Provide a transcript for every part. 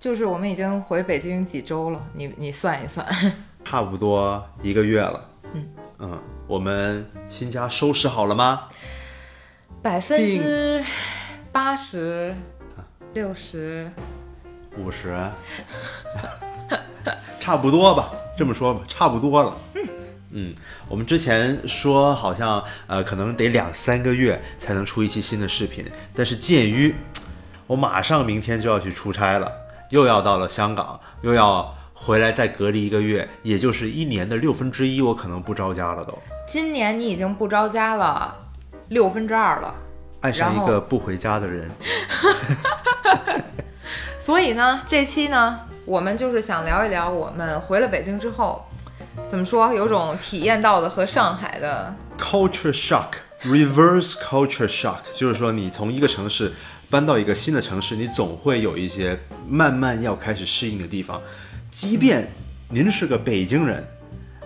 就是我们已经回北京几周了，你你算一算。差不多一个月了。嗯嗯，我们新家收拾好了吗？百分之八十、六十，五十，差不多吧。这么说吧，差不多了。嗯我们之前说好像呃，可能得两三个月才能出一期新的视频，但是鉴于我马上明天就要去出差了，又要到了香港，又要回来再隔离一个月，也就是一年的六分之一，我可能不着家了都。今年你已经不着家了六分之二了，爱上一个不回家的人，所以呢，这期呢，我们就是想聊一聊我们回了北京之后，怎么说，有种体验到的和上海的 culture shock，reverse culture shock，就是说你从一个城市搬到一个新的城市，你总会有一些慢慢要开始适应的地方，即便您是个北京人，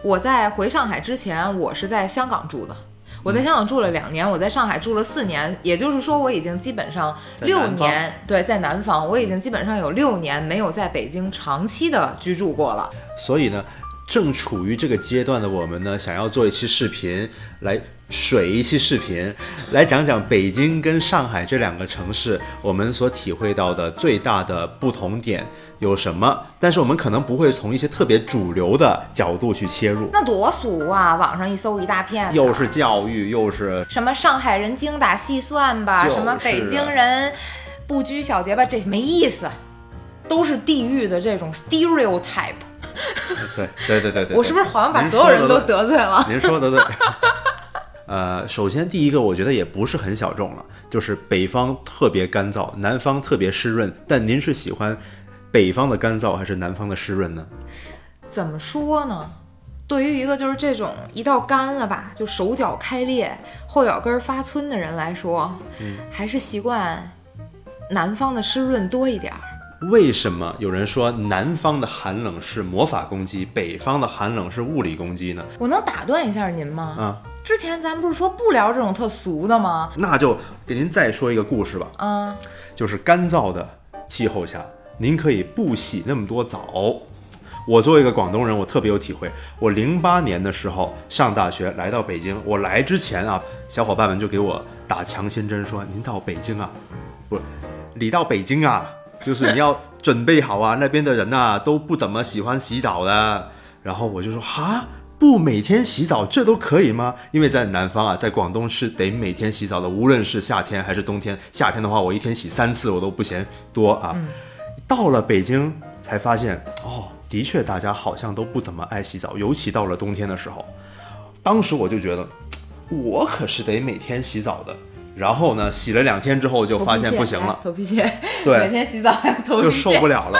我在回上海之前，我是在香港住的。我在香港住了两年，我在上海住了四年，也就是说，我已经基本上六年对在南方，我已经基本上有六年没有在北京长期的居住过了。所以呢，正处于这个阶段的我们呢，想要做一期视频来水一期视频，来讲讲北京跟上海这两个城市我们所体会到的最大的不同点有什么。但是我们可能不会从一些特别主流的角度去切入，那多俗啊！网上一搜一大片，又是教育，又是什么上海人精打细算吧，就是什么北京人不拘小节吧，这没意思，都是地域的这种 stereotype。对对对对对，我是不是好像把所有人都得罪了？您说的对。呃，首先第一个，我觉得也不是很小众了，就是北方特别干燥，南方特别湿润。但您是喜欢北方的干燥还是南方的湿润呢？怎么说呢？对于一个就是这种一到干了吧，就手脚开裂、后脚跟发皴的人来说，还是习惯南方的湿润多一点儿。为什么有人说南方的寒冷是魔法攻击，北方的寒冷是物理攻击呢？我能打断一下您吗？啊，之前咱不是说不聊这种特俗的吗？那就给您再说一个故事吧。啊，就是干燥的气候下，您可以不洗那么多澡。我作为一个广东人，我特别有体会。我零八年的时候上大学来到北京，我来之前啊，小伙伴们就给我打强心针，说您到北京啊，不，你到北京啊，就是你要准备好啊，那边的人呐、都不怎么喜欢洗澡的。然后我就说哈。不每天洗澡，这都可以吗？因为在南方啊，在广东是得每天洗澡的，无论是夏天还是冬天。夏天的话，我一天洗三次，我都不嫌多啊。到了北京才发现，哦，的确大家好像都不怎么爱洗澡，尤其到了冬天的时候。当时我就觉得，我可是得每天洗澡的。然后呢，洗了两天之后就发现不行了，头皮屑，对每天洗澡还有头皮屑，就受不了了。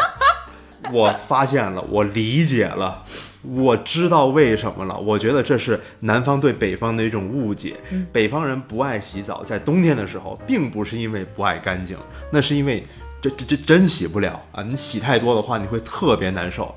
我发现了，我理解了，我知道为什么了。我觉得这是南方对北方的一种误解。北方人不爱洗澡，在冬天的时候，并不是因为不爱干净，那是因为这这这真洗不了啊！你洗太多的话，你会特别难受。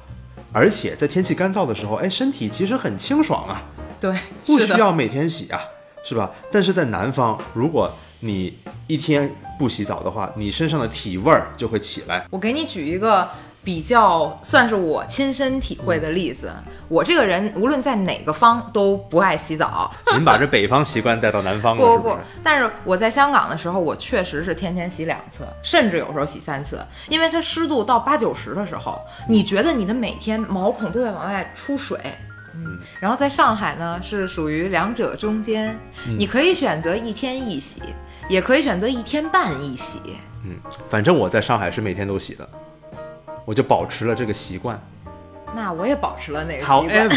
而且在天气干燥的时候，哎，身体其实很清爽啊。对，不需要每天洗啊，是吧？但是在南方，如果你一天不洗澡的话，你身上的体味儿就会起来。我给你举一个比较算是我亲身体会的例子。我这个人无论在哪个方都不爱洗澡，您把这北方习惯带到南方了，不不不但是我在香港的时候，我确实是天天洗两次，甚至有时候洗三次，因为它湿度到八九十的时候，你觉得你的每天毛孔都在往外出水。嗯，然后在上海呢，是属于两者中间，嗯你可以选择一天一洗，也可以选择一天半一洗。嗯反正我在上海是每天都洗的，我就保持了这个习惯。那我也保持了那个习惯。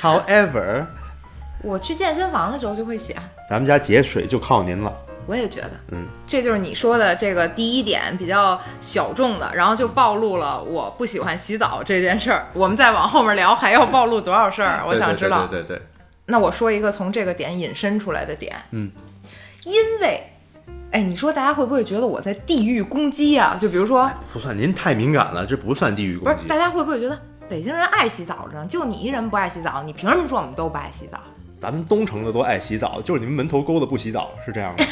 However，However，我去健身房的时候就会洗啊。咱们家节水就靠您了。我也觉得，嗯，这就是你说的这个第一点比较小众的，然后就暴露了我不喜欢洗澡这件事儿。我们再往后面聊，还要暴露多少事儿？我想知道。对对对对对那我说一个从这个点引申出来的点，嗯，因为，哎，你说大家会不会觉得我在地域攻击啊？就比如说，不算，您太敏感了，这不算地域攻击不是大。家会不会觉得北京人爱洗澡呢？就你一人不爱洗澡，你凭什么说我们都不爱洗澡？咱们东城的都爱洗澡，就是你们门头沟的不洗澡，是这样吗？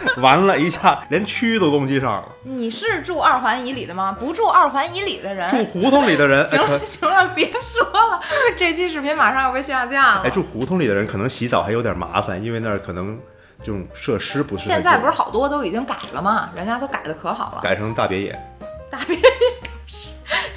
完了一下连蛆都攻击上了。你是住二环以里的吗？不住二环以里的人，住胡同里的人，行了行了，别说了，这期视频马上要被下架了。哎，住胡同里的人可能洗澡还有点麻烦，因为那儿可能这种设施不是现在不是好多都已经改了吗？人家都改的可好了。改成大别野。大便。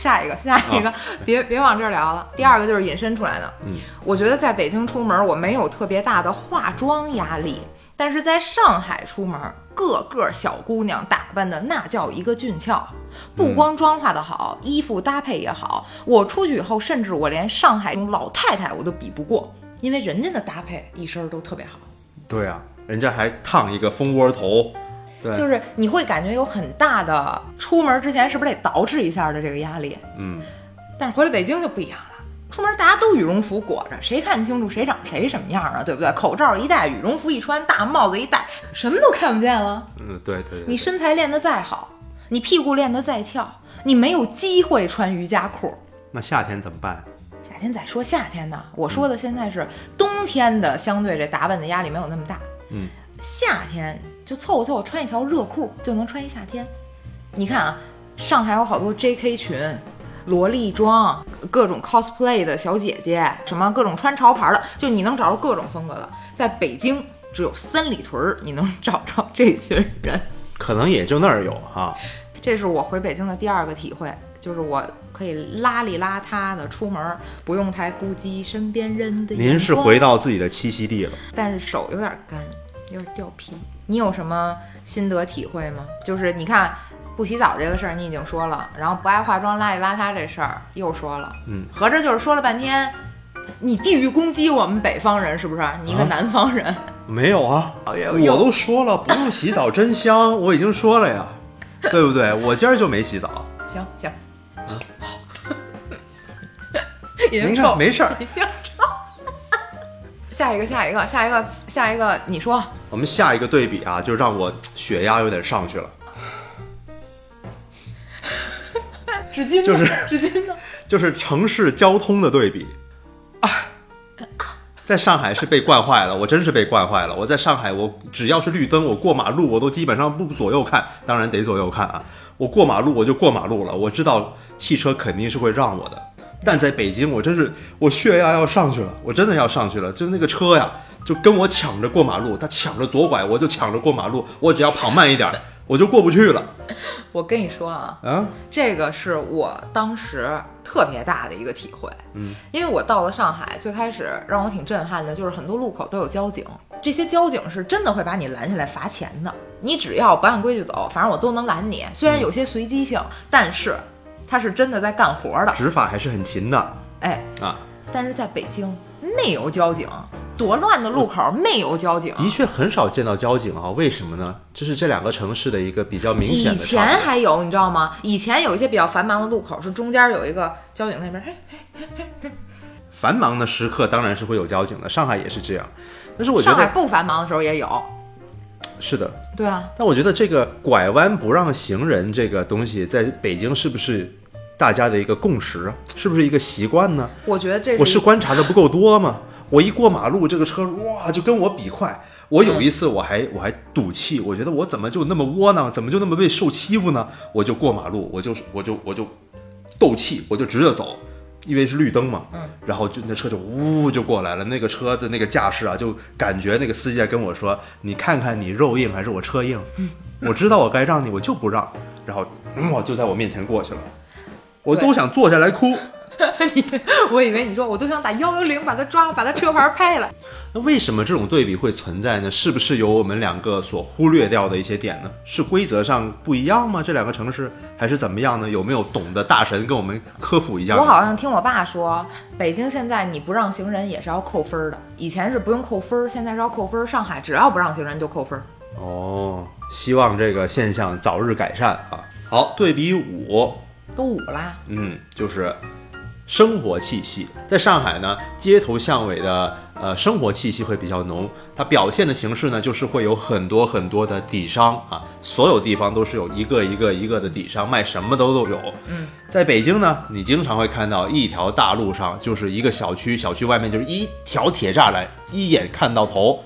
下一个，下一个，别别往这儿聊了。第二个就是引申出来的。嗯，我觉得在北京出门，我没有特别大的化妆压力，但是在上海出门，个个小姑娘打扮的那叫一个俊俏，不光妆化的好，衣服搭配也好。我出去以后，甚至我连上海那种老太太我都比不过，因为人家的搭配一身都特别好。对啊，人家还烫一个蜂窝头。对，就是你会感觉有很大的出门之前是不是得捯饬一下的这个压力，嗯，但是回了北京就不一样了。出门大家都羽绒服裹着，谁看清楚谁长谁什么样啊？对不对？口罩一戴，羽绒服一穿，大帽子一戴，什么都看不见了。嗯，对对对，你身材练得再好，你屁股练得再翘，你没有机会穿瑜伽裤。那夏天怎么办？夏天再说夏天呢，我说的现在是冬天的，相对这打扮的压力没有那么大。嗯，夏天就凑合凑合穿一条热裤就能穿一夏天。你看啊，上海有好多 J.K. 群、萝莉装、各种 cosplay 的小姐姐，什么各种穿潮牌的，就你能找着各种风格的。在北京，只有三里屯儿你能找着这群人。可能也就那儿有哈。这是我回北京的第二个体会，就是我可以邋里邋遢的出门，不用太顾及身边人的。您是回到自己的栖息地了。但是手有点干，有点掉皮。你有什么心得体会吗？就是你看不洗澡这个事儿，你已经说了，然后不爱化妆、邋里邋遢这事儿又说了，嗯，合着就是说了半天，你地域攻击我们北方人是不是？你一个啊南方人，没有啊，有我都说了不用洗澡真香，我已经说了呀，对不对？我今儿就没洗澡。行行，已经您臭看没事儿，已经臭。下一个，下一个，下一个，下一个，你说。我们下一个对比啊，就让我血压有点上去了。纸巾呢就是纸巾呢？就是城市交通的对比。哎，在上海是被惯坏了，我真是被惯坏了。我在上海，我只要是绿灯，我过马路我都基本上不左右看，当然得左右看啊。我过马路我就过马路了，我知道汽车肯定是会让我的。但在北京，我真是我血压要上去了，我真的要上去了。就是那个车呀，就跟我抢着过马路，他抢着左拐，我就抢着过马路，我只要跑慢一点，我就过不去了我跟你说啊，啊。这个是我当时特别大的一个体会。嗯，因为我到了上海，最开始让我挺震撼的，就是很多路口都有交警，这些交警是真的会把你拦下来罚钱的。你只要不按规矩走，反正我都能拦你。虽然有些随机性，但是他是真的在干活的。执法还是很勤的哎，啊。但是在北京没有交警，多乱的路口没有交警。的确很少见到交警啊，为什么呢？这是这两个城市的一个比较明显的以前。还有，你知道吗？以前有一些比较繁忙的路口，是中间有一个交警那边，嘿，繁忙的时刻当然是会有交警的，上海也是这样。但是我觉得上海不繁忙的时候也有。是的，对啊，但我觉得这个拐弯不让行人这个东西，在北京是不是大家的一个共识啊？是不是一个习惯呢？我觉得这我是观察的不够多吗？我一过马路，这个车哇就跟我比快。我有一次我还我还赌气，我觉得我怎么就那么窝囊，怎么就那么被受欺负呢？我就过马路，我就我就我就斗气，我就直着走，因为是绿灯嘛。嗯。然后就那车就呜就过来了，那个车的那个架势啊，就感觉那个司机在跟我说：“你看看你肉硬还是我车硬？我知道我该让你，我就不让。”然后嗯，我就在我面前过去了，我都想坐下来哭。你我以为你说我都想打幺幺零把他抓，把他车牌拍了。那为什么这种对比会存在呢？是不是有我们两个所忽略掉的一些点呢？是规则上不一样吗？这两个城市还是怎么样呢？有没有懂的大神跟我们科普一下？我好像听我爸说，北京现在你不让行人也是要扣分儿的，以前是不用扣分儿，现在是要扣分儿。上海只要不让行人就扣分儿。哦，希望这个现象早日改善啊！好，对比五，都五啦，嗯，就是生活气息。在上海呢，街头巷尾的呃生活气息会比较浓，它表现的形式呢，就是会有很多很多的底商啊，所有地方都是有一个一个一个的底商，卖什么都都有。嗯，在北京呢，你经常会看到一条大路上就是一个小区，小区外面就是一条铁栅栏，一眼看到头。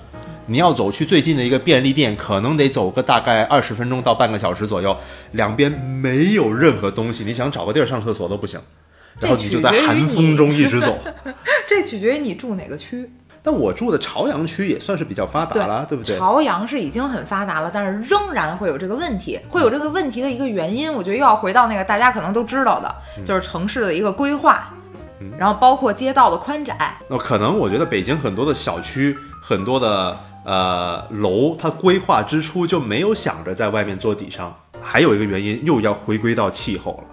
你要走去最近的一个便利店，可能得走个大概二十分钟到半个小时左右，两边没有任何东西，你想找个地儿上厕所都不行，然后你就在寒风中一直走。这取决于你住哪个区。但我住的朝阳区也算是比较发达了，对不对？朝阳是已经很发达了，但是仍然会有这个问题。会有这个问题的一个原因，我觉得又要回到那个大家可能都知道的，就是城市的一个规划，然后包括街道的宽窄。那可能我觉得北京很多的小区，很多的呃楼，它规划之初就没有想着在外面做底商。还有一个原因，又要回归到气候了。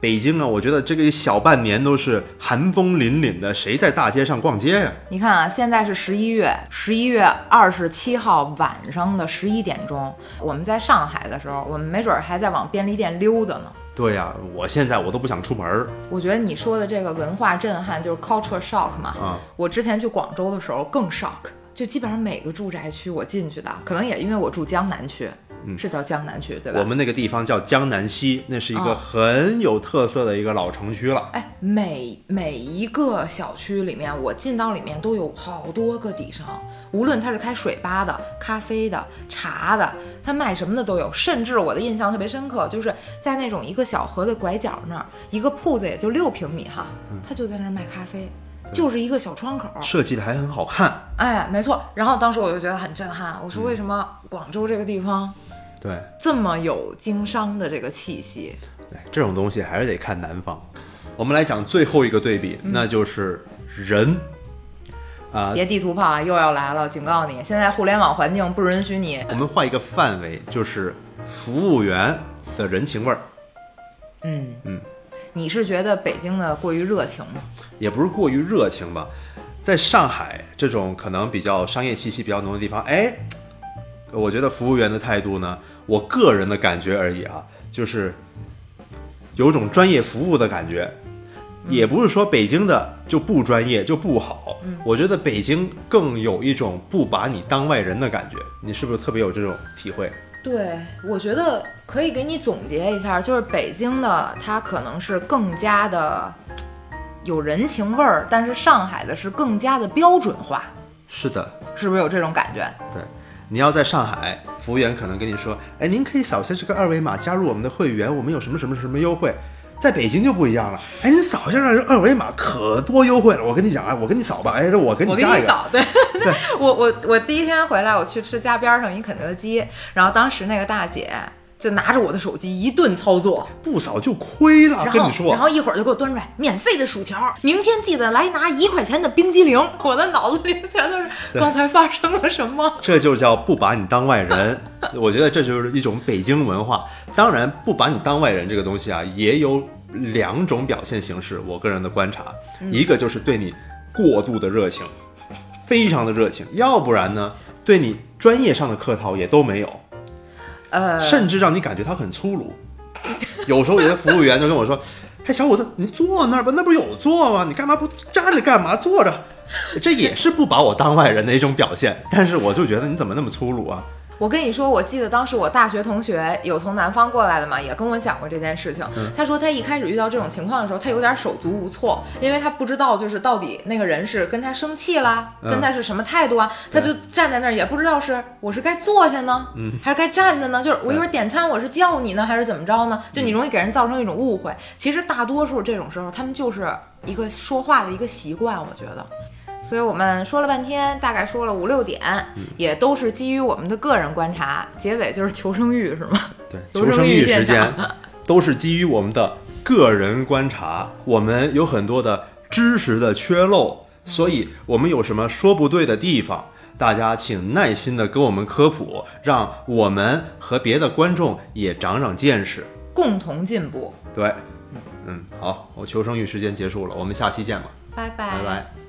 北京啊，我觉得这个小半年都是寒风凛凛的，谁在大街上逛街呀？你看啊，现在是十一月，十一月二十七号晚上的十一点钟，我们在上海的时候，我们没准还在往便利店溜达呢。对呀，我现在我都不想出门儿。我觉得你说的这个文化震撼就是 culture shock 嘛。啊，我之前去广州的时候更 shock，就基本上每个住宅区我进去的，可能也因为我住江南区。是叫江南区对吧？我们那个地方叫江南西，那是一个很有特色的一个老城区了。哎，每每一个小区里面，我进到里面都有好多个底商，无论他是开水吧的、咖啡的、茶的，他卖什么的都有。甚至我的印象特别深刻，就是在那种一个小河的拐角那儿，一个铺子也就六平米哈，他就在那儿卖咖啡，就是一个小窗口，设计的还很好看。哎，没错。然后当时我就觉得很震撼，我说为什么广州这个地方？对，这么有经商的这个气息，对这种东西还是得看南方。我们来讲最后一个对比，那就是人啊。别地图炮啊，又要来了！警告你，现在互联网环境不允许你。我们换一个范围，就是服务员的人情味儿。嗯嗯，你是觉得北京的过于热情吗？也不是过于热情吧，在上海这种可能比较商业气息比较浓的地方，哎，我觉得服务员的态度呢。我个人的感觉而已啊，就是有种专业服务的感觉，也不是说北京的就不专业就不好。我觉得北京更有一种不把你当外人的感觉。你是不是特别有这种体会？对，我觉得可以给你总结一下，就是北京的它可能是更加的有人情味儿，但是上海的是更加的标准化。是的，是不是有这种感觉？对。你要在上海，服务员可能跟你说：“哎，您可以扫下这个二维码加入我们的会员，我们有什么什么什么优惠。”在北京就不一样了，哎，你扫一下这二维码，可多优惠了。我跟你讲啊，我给你扫吧，哎，我给你加一个。我给你扫，对，对 我我我第一天回来，我去吃家边上一肯德基，然后当时那个大姐。就拿着我的手机一顿操作，不扫就亏了。跟你说，然后一会儿就给我端出来免费的薯条，明天记得来拿一块钱的冰激凌。我的脑子里全都是刚才发生了什么。这就叫不把你当外人。我觉得这就是一种北京文化。当然，不把你当外人这个东西啊，也有两种表现形式。我个人的观察，一个就是对你过度的热情，非常的热情；要不然呢，对你专业上的客套也都没有。呃，甚至让你感觉他很粗鲁。有时候有些服务员就跟我说：“嘿，小伙子，你坐那儿吧，那不是有座吗？你干嘛不站着干嘛？坐着，这也是不把我当外人的一种表现。但是我就觉得你怎么那么粗鲁啊？”我跟你说，我记得当时我大学同学有从南方过来的嘛，也跟我讲过这件事情。他说他一开始遇到这种情况的时候，他有点手足无措，因为他不知道就是到底那个人是跟他生气啦，跟他是什么态度啊？他就站在那儿，也不知道是我是该坐下呢，还是该站着呢？就是我一会儿点餐，我是叫你呢，还是怎么着呢？就你容易给人造成一种误会。其实大多数这种时候，他们就是一个说话的一个习惯，我觉得。所以我们说了半天，大概说了五六点，也都是基于我们的个人观察。结尾就是求生欲，是吗？对，求生欲时间都是基于我们的个人观察。我们有很多的知识的缺漏，所以我们有什么说不对的地方，大家请耐心的给我们科普，让我们和别的观众也长长见识，共同进步。对，嗯，好，我求生欲时间结束了，我们下期见吧，拜拜，拜拜。